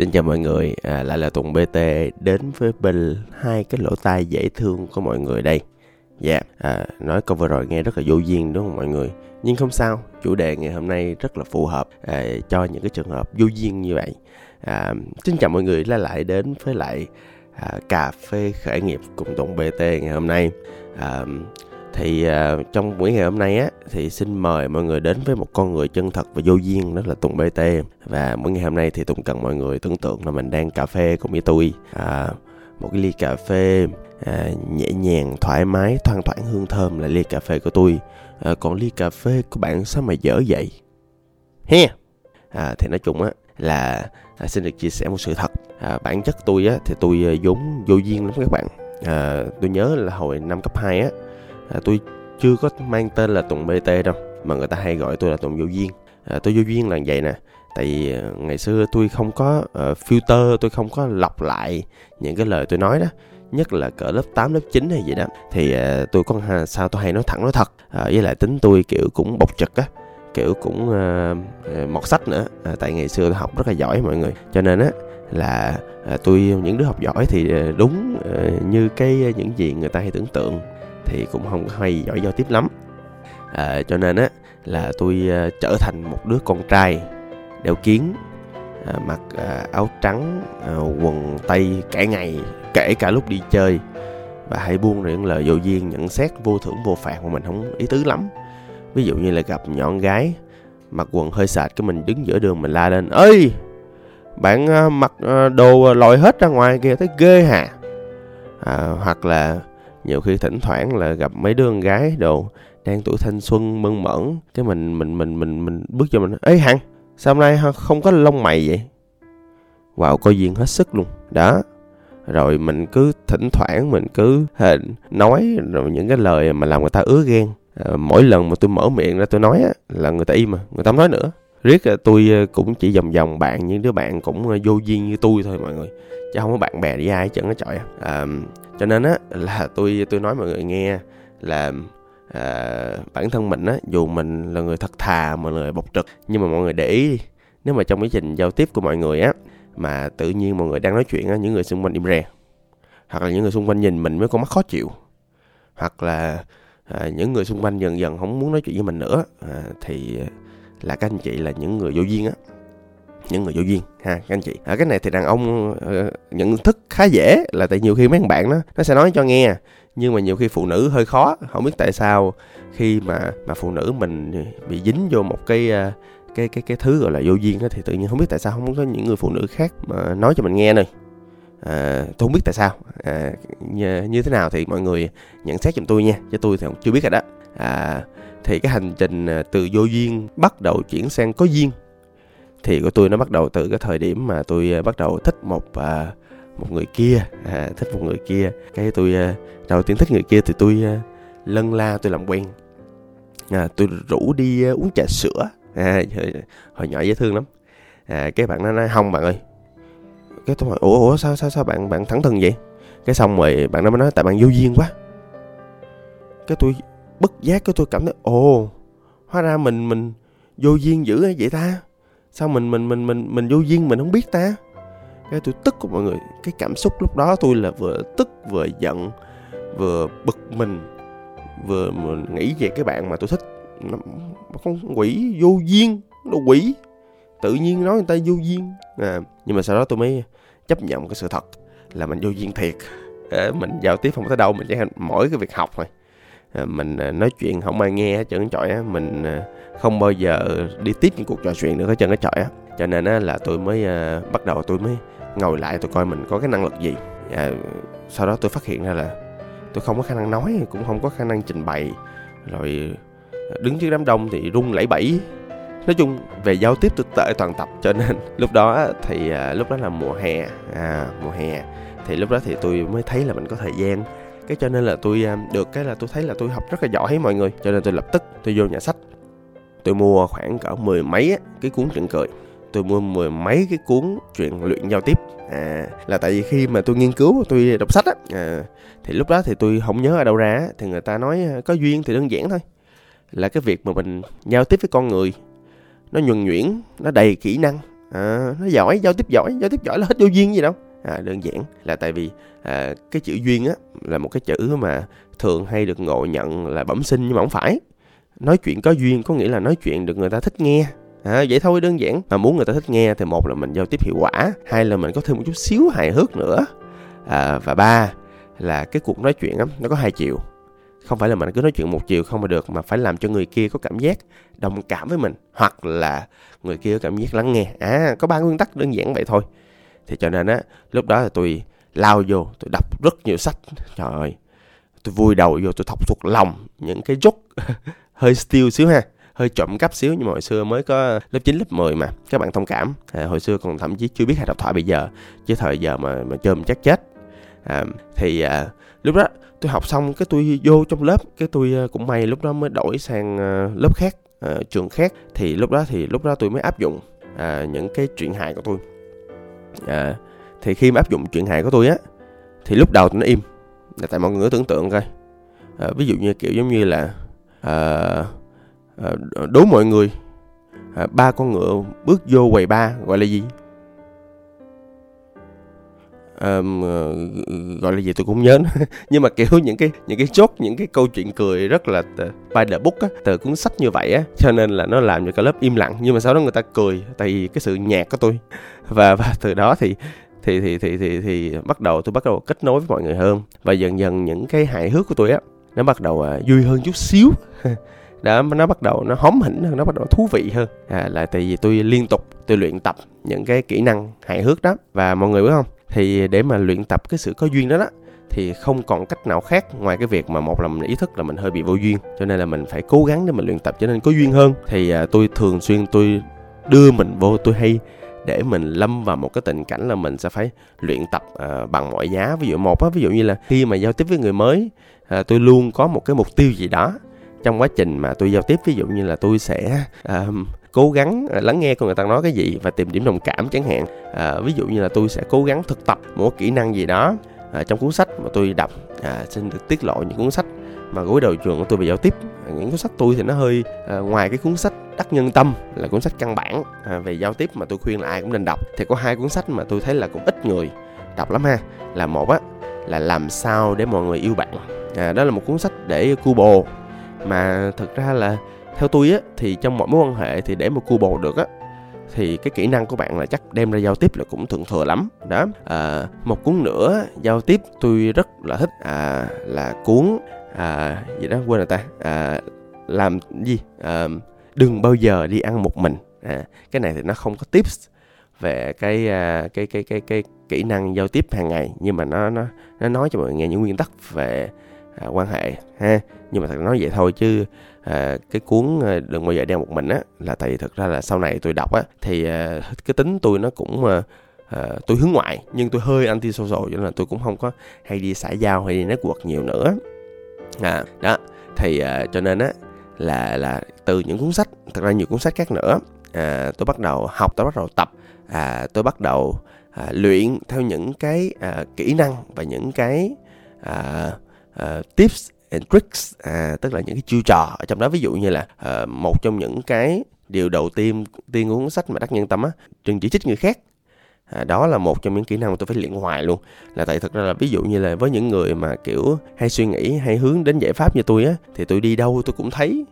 Xin chào mọi người, à, lại là Tùng BT đến với bên hai cái lỗ tai dễ thương của mọi người đây. Dạ, yeah, à, nói câu vừa rồi nghe rất là vô duyên đúng không mọi người? Nhưng không sao, chủ đề ngày hôm nay rất là phù hợp à, cho những cái trường hợp vô duyên như vậy. À, xin chào mọi người lại lại đến với lại à, cà phê khởi nghiệp cùng Tùng BT ngày hôm nay. À, thì uh, trong buổi ngày hôm nay á thì xin mời mọi người đến với một con người chân thật và vô duyên đó là Tùng BT và buổi ngày hôm nay thì Tùng cần mọi người tưởng tượng là mình đang cà phê cùng với tôi. À, một cái ly cà phê à, nhẹ nhàng thoải mái thoang thoảng hương thơm là ly cà phê của tôi. À, còn ly cà phê của bạn sao mà dở vậy? He! À, thì nói chung á là à, xin được chia sẻ một sự thật. À, bản chất tôi á thì tôi à, vốn vô duyên lắm các bạn. À, tôi nhớ là hồi năm cấp 2 á à, tôi chưa có mang tên là Tùng BT đâu mà người ta hay gọi tôi là Tùng Vô Duyên. À, tôi vô duyên là vậy nè tại vì à, ngày xưa tôi không có uh, filter tôi không có lọc lại những cái lời tôi nói đó nhất là cỡ lớp 8, lớp 9 hay gì đó. Thì uh, tôi có sao tôi hay nói thẳng nói thật uh, với lại tính tôi kiểu cũng bộc trực á kiểu cũng uh, mọt sách nữa. Uh, tại ngày xưa tôi học rất là giỏi mọi người cho nên á là uh, tôi những đứa học giỏi thì uh, đúng uh, như cái những gì người ta hay tưởng tượng thì cũng không hay giỏi giao tiếp lắm. À, cho nên á là tôi uh, trở thành một đứa con trai đeo kiến à, mặc à, áo trắng à, quần tây cả ngày kể cả lúc đi chơi. Và hãy buông ra những lời vô duyên nhận xét vô thưởng vô phạt mà mình không ý tứ lắm. Ví dụ như là gặp nhọn gái mặc quần hơi sạch cái mình đứng giữa đường mình la lên ơi bạn uh, mặc uh, đồ lòi hết ra ngoài kìa thấy ghê hả? À, hoặc là nhiều khi thỉnh thoảng là gặp mấy đứa con gái đồ đang tuổi thanh xuân mơn mởn cái mình mình mình mình mình bước cho mình ê hằng sao hôm nay không có lông mày vậy? Wow coi duyên hết sức luôn. Đó. Rồi mình cứ thỉnh thoảng mình cứ hình nói rồi những cái lời mà làm người ta ứa ghen. À, mỗi lần mà tôi mở miệng ra tôi nói á, là người ta im mà người ta không nói nữa riết à, tôi à, cũng chỉ vòng vòng bạn những đứa bạn cũng à, vô duyên như tôi thôi mọi người. Chứ không có bạn bè với ai hết trơn á trời à, cho nên á là tôi tôi nói mọi người nghe là à, bản thân mình á dù mình là người thật thà mà người bộc trực nhưng mà mọi người để ý nếu mà trong quá trình giao tiếp của mọi người á mà tự nhiên mọi người đang nói chuyện á những người xung quanh im re hoặc là những người xung quanh nhìn mình với con mắt khó chịu hoặc là à, những người xung quanh dần dần không muốn nói chuyện với mình nữa à, thì là các anh chị là những người vô duyên á. Những người vô duyên ha các anh chị. Ở cái này thì đàn ông uh, nhận thức khá dễ là tại nhiều khi mấy bạn nó nó sẽ nói cho nghe nhưng mà nhiều khi phụ nữ hơi khó không biết tại sao khi mà mà phụ nữ mình bị dính vô một cái uh, cái cái cái thứ gọi là vô duyên đó, thì tự nhiên không biết tại sao không có những người phụ nữ khác mà nói cho mình nghe này à, ờ, tôi không biết tại sao. À, như, như thế nào thì mọi người nhận xét giùm tôi nha chứ tôi thì chưa biết rồi đó à, thì cái hành trình à, từ vô duyên bắt đầu chuyển sang có duyên. Thì của tôi nó bắt đầu từ cái thời điểm mà tôi à, bắt đầu thích một à, một người kia à, thích một người kia. Cái tôi à, đầu tiên thích người kia thì tôi à, lân la tôi làm quen. À, tôi rủ đi à, uống trà sữa. À, hồi nhỏ dễ thương lắm. À, cái bạn nó nói không bạn ơi. Cái tôi hỏi ủa ủa sao sao sao bạn bạn thẳng thừng vậy? Cái xong rồi bạn nó mới nói tại bạn vô duyên quá. Cái tôi bất giác cái tôi cảm thấy ồ hóa ra mình mình vô duyên dữ vậy ta? Sao mình mình mình mình mình vô duyên mình không biết ta? Cái tôi tức của mọi người. Cái cảm xúc lúc đó tôi là vừa tức vừa giận vừa bực mình vừa mình nghĩ về cái bạn mà tôi thích. Nó con quỷ vô duyên nó quỷ. Tự nhiên nói người ta vô duyên. À, nhưng mà sau đó tôi mới chấp nhận cái sự thật là mình vô duyên thiệt. Để mình giao tiếp không tới đâu mình chỉ mỗi cái việc học thôi. À, mình à, nói chuyện không ai nghe hết trơn trọi á. Mình à, không bao giờ đi tiếp những cuộc trò chuyện nữa hết trơn cái trọi á. Cho nên á là tôi mới bắt đầu tôi mới ngồi lại tôi coi mình có cái năng lực gì. À, sau đó tôi phát hiện ra là tôi không có khả năng nói cũng không có khả năng trình bày. Rồi đứng trước đám đông thì rung lẩy bẩy. Nói chung về giao tiếp tôi tệ toàn tập cho nên lúc đó thì lúc đó là mùa hè. À, mùa hè thì lúc đó thì tôi mới thấy là mình có thời gian cái cho nên là tôi à, được cái là tôi thấy là tôi học rất là giỏi mọi người. Cho nên tôi lập tức tôi vô nhà sách. Tôi mua khoảng cỡ mười mấy cái cuốn truyện cười. Tôi mua mười mấy cái cuốn chuyện luyện giao tiếp. À là tại vì khi mà tôi nghiên cứu tôi đọc sách á à, thì lúc đó thì tôi không nhớ ở đâu ra thì người ta nói à, có duyên thì đơn giản thôi. Là cái việc mà mình giao tiếp với con người nó nhuần nhuyễn nó đầy kỹ năng. À, nó giỏi giao tiếp giỏi giao tiếp giỏi là hết vô duyên gì đâu à, đơn giản là tại vì à, cái chữ duyên á là một cái chữ mà thường hay được ngộ nhận là bẩm sinh nhưng mà không phải. Nói chuyện có duyên có nghĩa là nói chuyện được người ta thích nghe. À, vậy thôi đơn giản. Mà muốn người ta thích nghe thì một là mình giao tiếp hiệu quả hai là mình có thêm một chút xíu hài hước nữa. À, và ba là cái cuộc nói chuyện á nó có hai chiều. Không phải là mình cứ nói chuyện một chiều không mà được mà phải làm cho người kia có cảm giác đồng cảm với mình hoặc là người kia có cảm giác lắng nghe. À có ba nguyên tắc đơn giản vậy thôi thì cho nên á lúc đó là tôi lao vô tôi đọc rất nhiều sách. Trời ơi tôi vui đầu vô tôi thọc thuộc lòng những cái chút hơi still xíu ha hơi trộm cắp xíu nhưng mà hồi xưa mới có lớp 9, lớp 10 mà các bạn thông cảm. À, hồi xưa còn thậm chí chưa biết hay độc thoại bây giờ chứ thời giờ mà mà mình chắc chết. À, thì à, lúc đó tôi học xong cái tôi vô trong lớp cái tôi à, cũng may lúc đó mới đổi sang à, lớp khác à, trường khác. Thì lúc đó thì lúc đó tôi mới áp dụng à, những cái chuyện hài của tôi à, thì khi mà áp dụng chuyện hài của tôi á thì lúc đầu nó im là tại mọi người tưởng tượng coi. À, ví dụ như kiểu giống như là à, à, đố mọi người à, ba con ngựa bước vô quầy ba gọi là gì? Um, gọi là gì tôi cũng nhớ. Nhưng mà kiểu những cái những cái chốt những cái câu chuyện cười rất là by the book á từ cuốn sách như vậy á cho nên là nó làm cho cả lớp im lặng. Nhưng mà sau đó người ta cười tại vì cái sự nhạt của tôi. Và và từ đó thì thì thì thì thì thì bắt đầu tôi bắt đầu kết nối với mọi người hơn. Và dần dần những cái hài hước của tôi á nó bắt đầu à, vui hơn chút xíu. Đó nó bắt đầu nó hóm hỉnh hơn nó bắt đầu thú vị hơn. À, là tại vì tôi liên tục tôi luyện tập những cái kỹ năng hài hước đó. Và mọi người biết không? Thì để mà luyện tập cái sự có duyên đó đó thì không còn cách nào khác ngoài cái việc mà một là mình ý thức là mình hơi bị vô duyên. Cho nên là mình phải cố gắng để mình luyện tập cho nên có duyên hơn. Thì à, tôi thường xuyên tôi đưa mình vô tôi hay để mình lâm vào một cái tình cảnh là mình sẽ phải luyện tập à, bằng mọi giá. Ví dụ một á ví dụ như là khi mà giao tiếp với người mới à, tôi luôn có một cái mục tiêu gì đó trong quá trình mà tôi giao tiếp. Ví dụ như là tôi sẽ à, cố gắng à, lắng nghe con người ta nói cái gì và tìm điểm đồng cảm chẳng hạn. À, ví dụ như là tôi sẽ cố gắng thực tập một kỹ năng gì đó à, trong cuốn sách mà tôi đọc. À, xin được tiết lộ những cuốn sách mà gối đầu trường của tôi về giao tiếp. À, những cuốn sách tôi thì nó hơi à, ngoài cái cuốn sách đắc nhân tâm là cuốn sách căn bản à, về giao tiếp mà tôi khuyên là ai cũng nên đọc. Thì có hai cuốn sách mà tôi thấy là cũng ít người đọc lắm ha. Là một á là làm sao để mọi người yêu bạn. À, đó là một cuốn sách để cu bồ mà thực ra là theo tôi á thì trong mọi mối quan hệ thì để mà cua bồ được á thì cái kỹ năng của bạn là chắc đem ra giao tiếp là cũng thượng thừa lắm. Đó. À, một cuốn nữa giao tiếp tôi rất là thích. À, là cuốn à, gì đó quên rồi ta. À, làm gì? À, đừng bao giờ đi ăn một mình. À, cái này thì nó không có tips về cái à, cái cái cái cái kỹ năng giao tiếp hàng ngày nhưng mà nó nó nó nói cho mọi người nghe những nguyên tắc về à, quan hệ ha. Nhưng mà thật nói vậy thôi chứ à, cái cuốn à, đừng bao giờ đeo một mình á là tại vì thực ra là sau này tôi đọc á thì à, cái tính tôi nó cũng à, à, tôi hướng ngoại nhưng tôi hơi anti social cho nên là tôi cũng không có hay đi xã giao hay đi network nhiều nữa. À đó thì à, cho nên á là là từ những cuốn sách thật ra nhiều cuốn sách khác nữa. À, tôi bắt đầu học tôi bắt đầu tập à, tôi bắt đầu à, luyện theo những cái à, kỹ năng và những cái à, uh, tips and tricks à, tức là những cái chiêu trò ở trong đó. Ví dụ như là uh, một trong những cái điều đầu tiên tiên của cuốn sách mà đắc nhân tâm á đừng chỉ trích người khác. À, đó là một trong những kỹ năng mà tôi phải luyện hoài luôn. Là tại thực ra là ví dụ như là với những người mà kiểu hay suy nghĩ hay hướng đến giải pháp như tôi á thì tôi đi đâu tôi cũng thấy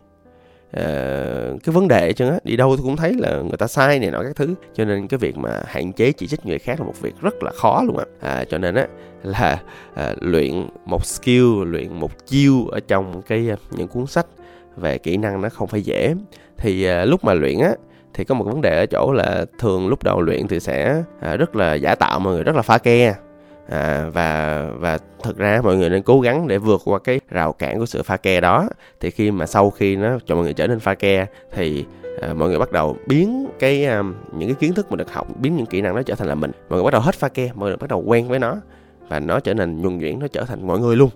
uh, cái vấn đề chứ á đi đâu tôi cũng thấy là người ta sai này nọ các thứ. Cho nên cái việc mà hạn chế chỉ trích người khác là một việc rất là khó luôn á. À, cho nên á là à, luyện một skill luyện một chiêu ở trong cái à, những cuốn sách về kỹ năng nó không phải dễ. Thì à, lúc mà luyện á thì có một vấn đề ở chỗ là thường lúc đầu luyện thì sẽ à, rất là giả tạo mọi người rất là pha ke à, và và thực ra mọi người nên cố gắng để vượt qua cái rào cản của sự pha ke đó. Thì khi mà sau khi nó cho mọi người trở nên pha ke thì à, mọi người bắt đầu biến cái à, những cái kiến thức mà được học biến những kỹ năng đó trở thành là mình. Mọi người bắt đầu hết pha ke mọi người bắt đầu quen với nó và nó trở nên nhuần nhuyễn nó trở thành mọi người luôn.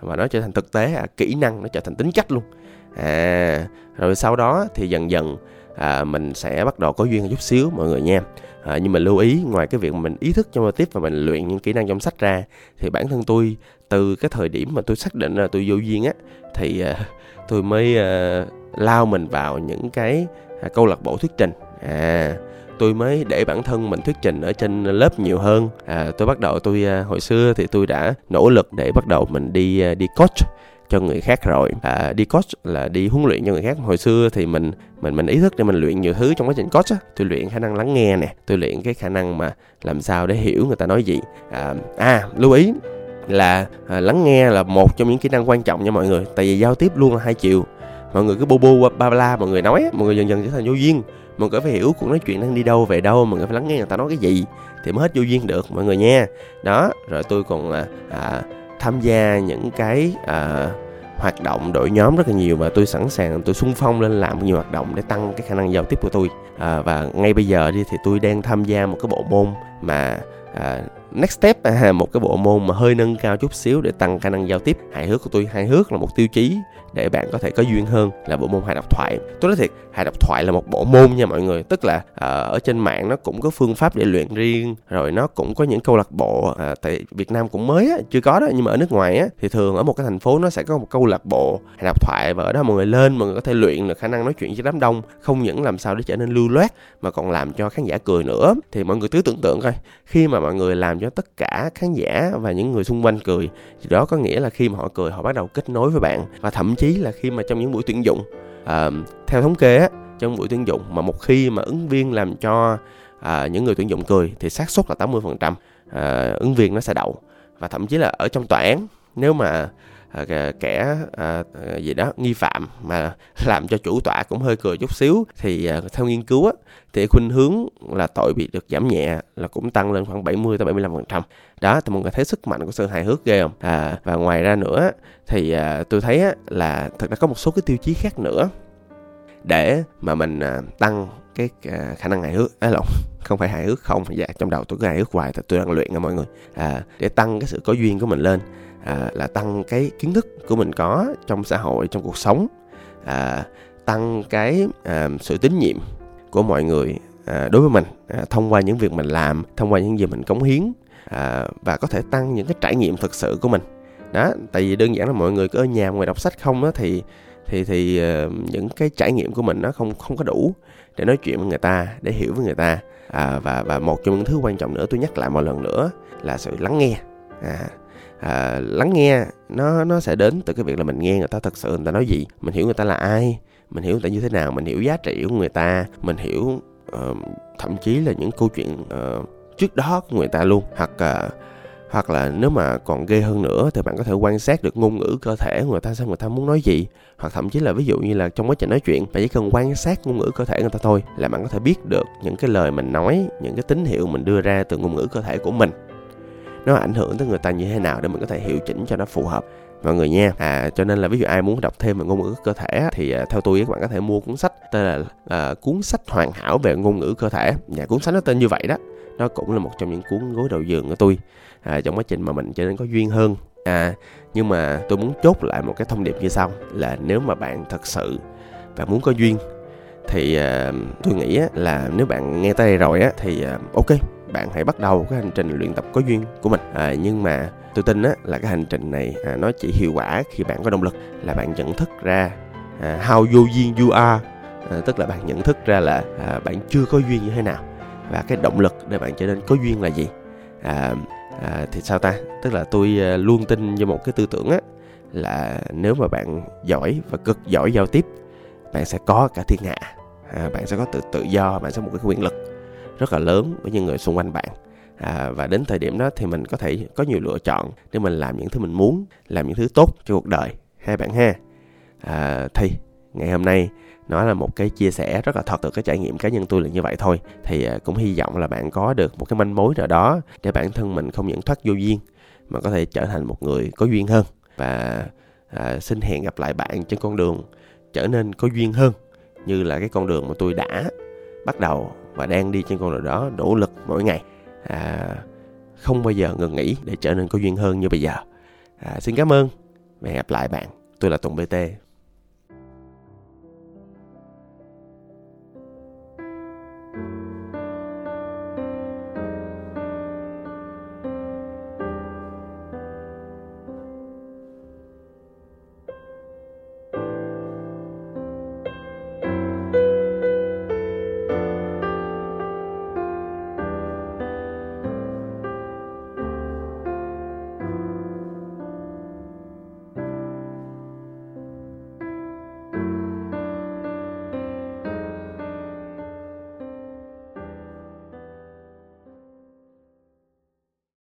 Và nó trở thành thực tế à, kỹ năng nó trở thành tính cách luôn. À rồi sau đó thì dần dần à, mình sẽ bắt đầu có duyên chút xíu mọi người nha. À, nhưng mà lưu ý ngoài cái việc mà mình ý thức trong giao tiếp và mình luyện những kỹ năng trong sách ra thì bản thân tôi từ cái thời điểm mà tôi xác định là tôi vô duyên á thì à, tôi mới à, lao mình vào những cái à, câu lạc bộ thuyết trình. À tôi mới để bản thân mình thuyết trình ở trên lớp nhiều hơn. À, tôi bắt đầu tôi à, hồi xưa thì tôi đã nỗ lực để bắt đầu mình đi à, đi coach cho người khác rồi. À, đi coach là đi huấn luyện cho người khác. Hồi xưa thì mình mình mình ý thức để mình luyện nhiều thứ trong quá trình coach á. Tôi luyện khả năng lắng nghe nè tôi luyện cái khả năng mà làm sao để hiểu người ta nói gì. À, à lưu ý là à, lắng nghe là một trong những kỹ năng quan trọng nha mọi người. Tại vì giao tiếp luôn là hai chiều. Mọi người cứ bô bô ba la mọi người nói mọi người dần dần trở thành vô duyên. Mọi người phải hiểu cuộc nói chuyện đang đi đâu về đâu mọi người phải lắng nghe người ta nói cái gì thì mới hết vô duyên được mọi người nha. Đó rồi tôi còn à, à, tham gia những cái à, hoạt động đội nhóm rất là nhiều và tôi sẵn sàng tôi sung phong lên làm nhiều hoạt động để tăng cái khả năng giao tiếp của tôi. À, và ngay bây giờ đi thì tôi đang tham gia một cái bộ môn mà à, next step à, một cái bộ môn mà hơi nâng cao chút xíu để tăng khả năng giao tiếp. Hài hước của tôi hài hước là một tiêu chí để bạn có thể có duyên hơn là bộ môn hài độc thoại. Tôi nói thiệt hài độc thoại là một bộ môn nha mọi người. Tức là à, ở trên mạng nó cũng có phương pháp để luyện riêng rồi nó cũng có những câu lạc bộ à, tại Việt Nam cũng mới á, chưa có đó nhưng mà ở nước ngoài á thì thường ở một cái thành phố nó sẽ có một câu lạc bộ hài độc thoại và ở đó mọi người lên mọi người có thể luyện được khả năng nói chuyện với đám đông không những làm sao để trở nên lưu loát mà còn làm cho khán giả cười nữa. Thì mọi người cứ tưởng tượng coi khi mà mọi người làm cho tất cả khán giả và những người xung quanh cười. Thì đó có nghĩa là khi mà họ cười họ bắt đầu kết nối với bạn. Và thậm chí là khi mà trong những buổi tuyển dụng à, theo thống kê á trong buổi tuyển dụng mà một khi mà ứng viên làm cho à, những người tuyển dụng cười thì xác suất là 80% à, ứng viên nó sẽ đậu. Và thậm chí là ở trong tòa án nếu mà Ờ, kẻ à, gì đó nghi phạm mà làm cho chủ tọa cũng hơi cười chút xíu. Thì à, theo nghiên cứu á, thì khuynh hướng là tội bị được giảm nhẹ là cũng tăng lên khoảng 70 tới 75 phần trăm. Đó thì mọi người thấy sức mạnh của sự hài hước ghê không? À, và ngoài ra nữa thì à, tôi thấy á, là thật ra có một số cái tiêu chí khác nữa để mà mình à, tăng cái à, khả năng hài hước. Ấy lộn không phải hài hước không dạ trong đầu tôi cứ hài hước hoài thì tôi đang luyện nha mọi người. À, để tăng cái sự có duyên của mình lên à, là tăng cái kiến thức của mình có trong xã hội trong cuộc sống à, tăng cái à, sự tín nhiệm của mọi người à, đối với mình à, thông qua những việc mình làm thông qua những gì mình cống hiến à, và có thể tăng những cái trải nghiệm thực sự của mình. Đó tại vì đơn giản là mọi người cứ ở nhà ngoài đọc sách không đó thì thì thì uh, những cái trải nghiệm của mình nó không không có đủ để nói chuyện với người ta để hiểu với người ta. À, và và một trong những thứ quan trọng nữa tôi nhắc lại một lần nữa là sự lắng nghe. À, à, lắng nghe nó nó sẽ đến từ cái việc là mình nghe người ta thật sự người ta nói gì. Mình hiểu người ta là ai mình hiểu người ta như thế nào mình hiểu giá trị của người ta mình hiểu uh, thậm chí là những câu chuyện uh, trước đó của người ta luôn. Hoặc uh, hoặc là nếu mà còn ghê hơn nữa thì bạn có thể quan sát được ngôn ngữ cơ thể của người ta xem người ta muốn nói gì. Hoặc thậm chí là ví dụ như là trong quá trình nói chuyện bạn chỉ cần quan sát ngôn ngữ cơ thể người ta thôi là bạn có thể biết được những cái lời mình nói những cái tín hiệu mình đưa ra từ ngôn ngữ cơ thể của mình nó ảnh hưởng tới người ta như thế nào để mình có thể hiệu chỉnh cho nó phù hợp. Mọi người nha. À cho nên là ví dụ ai muốn đọc thêm về ngôn ngữ cơ thể thì à, theo tôi các bạn có thể mua cuốn sách tên là à, cuốn sách hoàn hảo về ngôn ngữ cơ thể. Nhà cuốn sách nó tên như vậy đó. Nó cũng là một trong những cuốn gối đầu giường của tôi. À, trong quá trình mà mình trở nên có duyên hơn. À nhưng mà tôi muốn chốt lại một cái thông điệp như sau là nếu mà bạn thật sự và muốn có duyên thì à, tôi nghĩ là nếu bạn nghe tới đây rồi á thì à, ok bạn hãy bắt đầu cái hành trình luyện tập có duyên của mình. À, nhưng mà tôi tin á là cái hành trình này à, nó chỉ hiệu quả khi bạn có động lực là bạn nhận thức ra à, how vô duyên you are. À, tức là bạn nhận thức ra là à, bạn chưa có duyên như thế nào và cái động lực để bạn trở nên có duyên là gì. À, à, thì sao ta? Tức là tôi à, luôn tin vào một cái tư tưởng á là nếu mà bạn giỏi và cực giỏi giao tiếp bạn sẽ có cả thiên hạ. À, bạn sẽ có tự tự do bạn sẽ có một cái quyền lực rất là lớn với những người xung quanh bạn. À, và đến thời điểm đó thì mình có thể có nhiều lựa chọn để mình làm những thứ mình muốn làm những thứ tốt cho cuộc đời. Hai bạn ha. À, thì ngày hôm nay nó là một cái chia sẻ rất là thật từ cái trải nghiệm cá nhân tôi là như vậy thôi. Thì à, cũng hy vọng là bạn có được một cái manh mối nào đó để bản thân mình không những thoát vô duyên mà có thể trở thành một người có duyên hơn. Và à, xin hẹn gặp lại bạn trên con đường trở nên có duyên hơn như là cái con đường mà tôi đã bắt đầu và đang đi trên con đường đó nỗ lực mỗi ngày. À, không bao giờ ngừng nghỉ để trở nên có duyên hơn như bây giờ. À, xin cảm ơn và hẹn gặp lại bạn. Tôi là tùng bt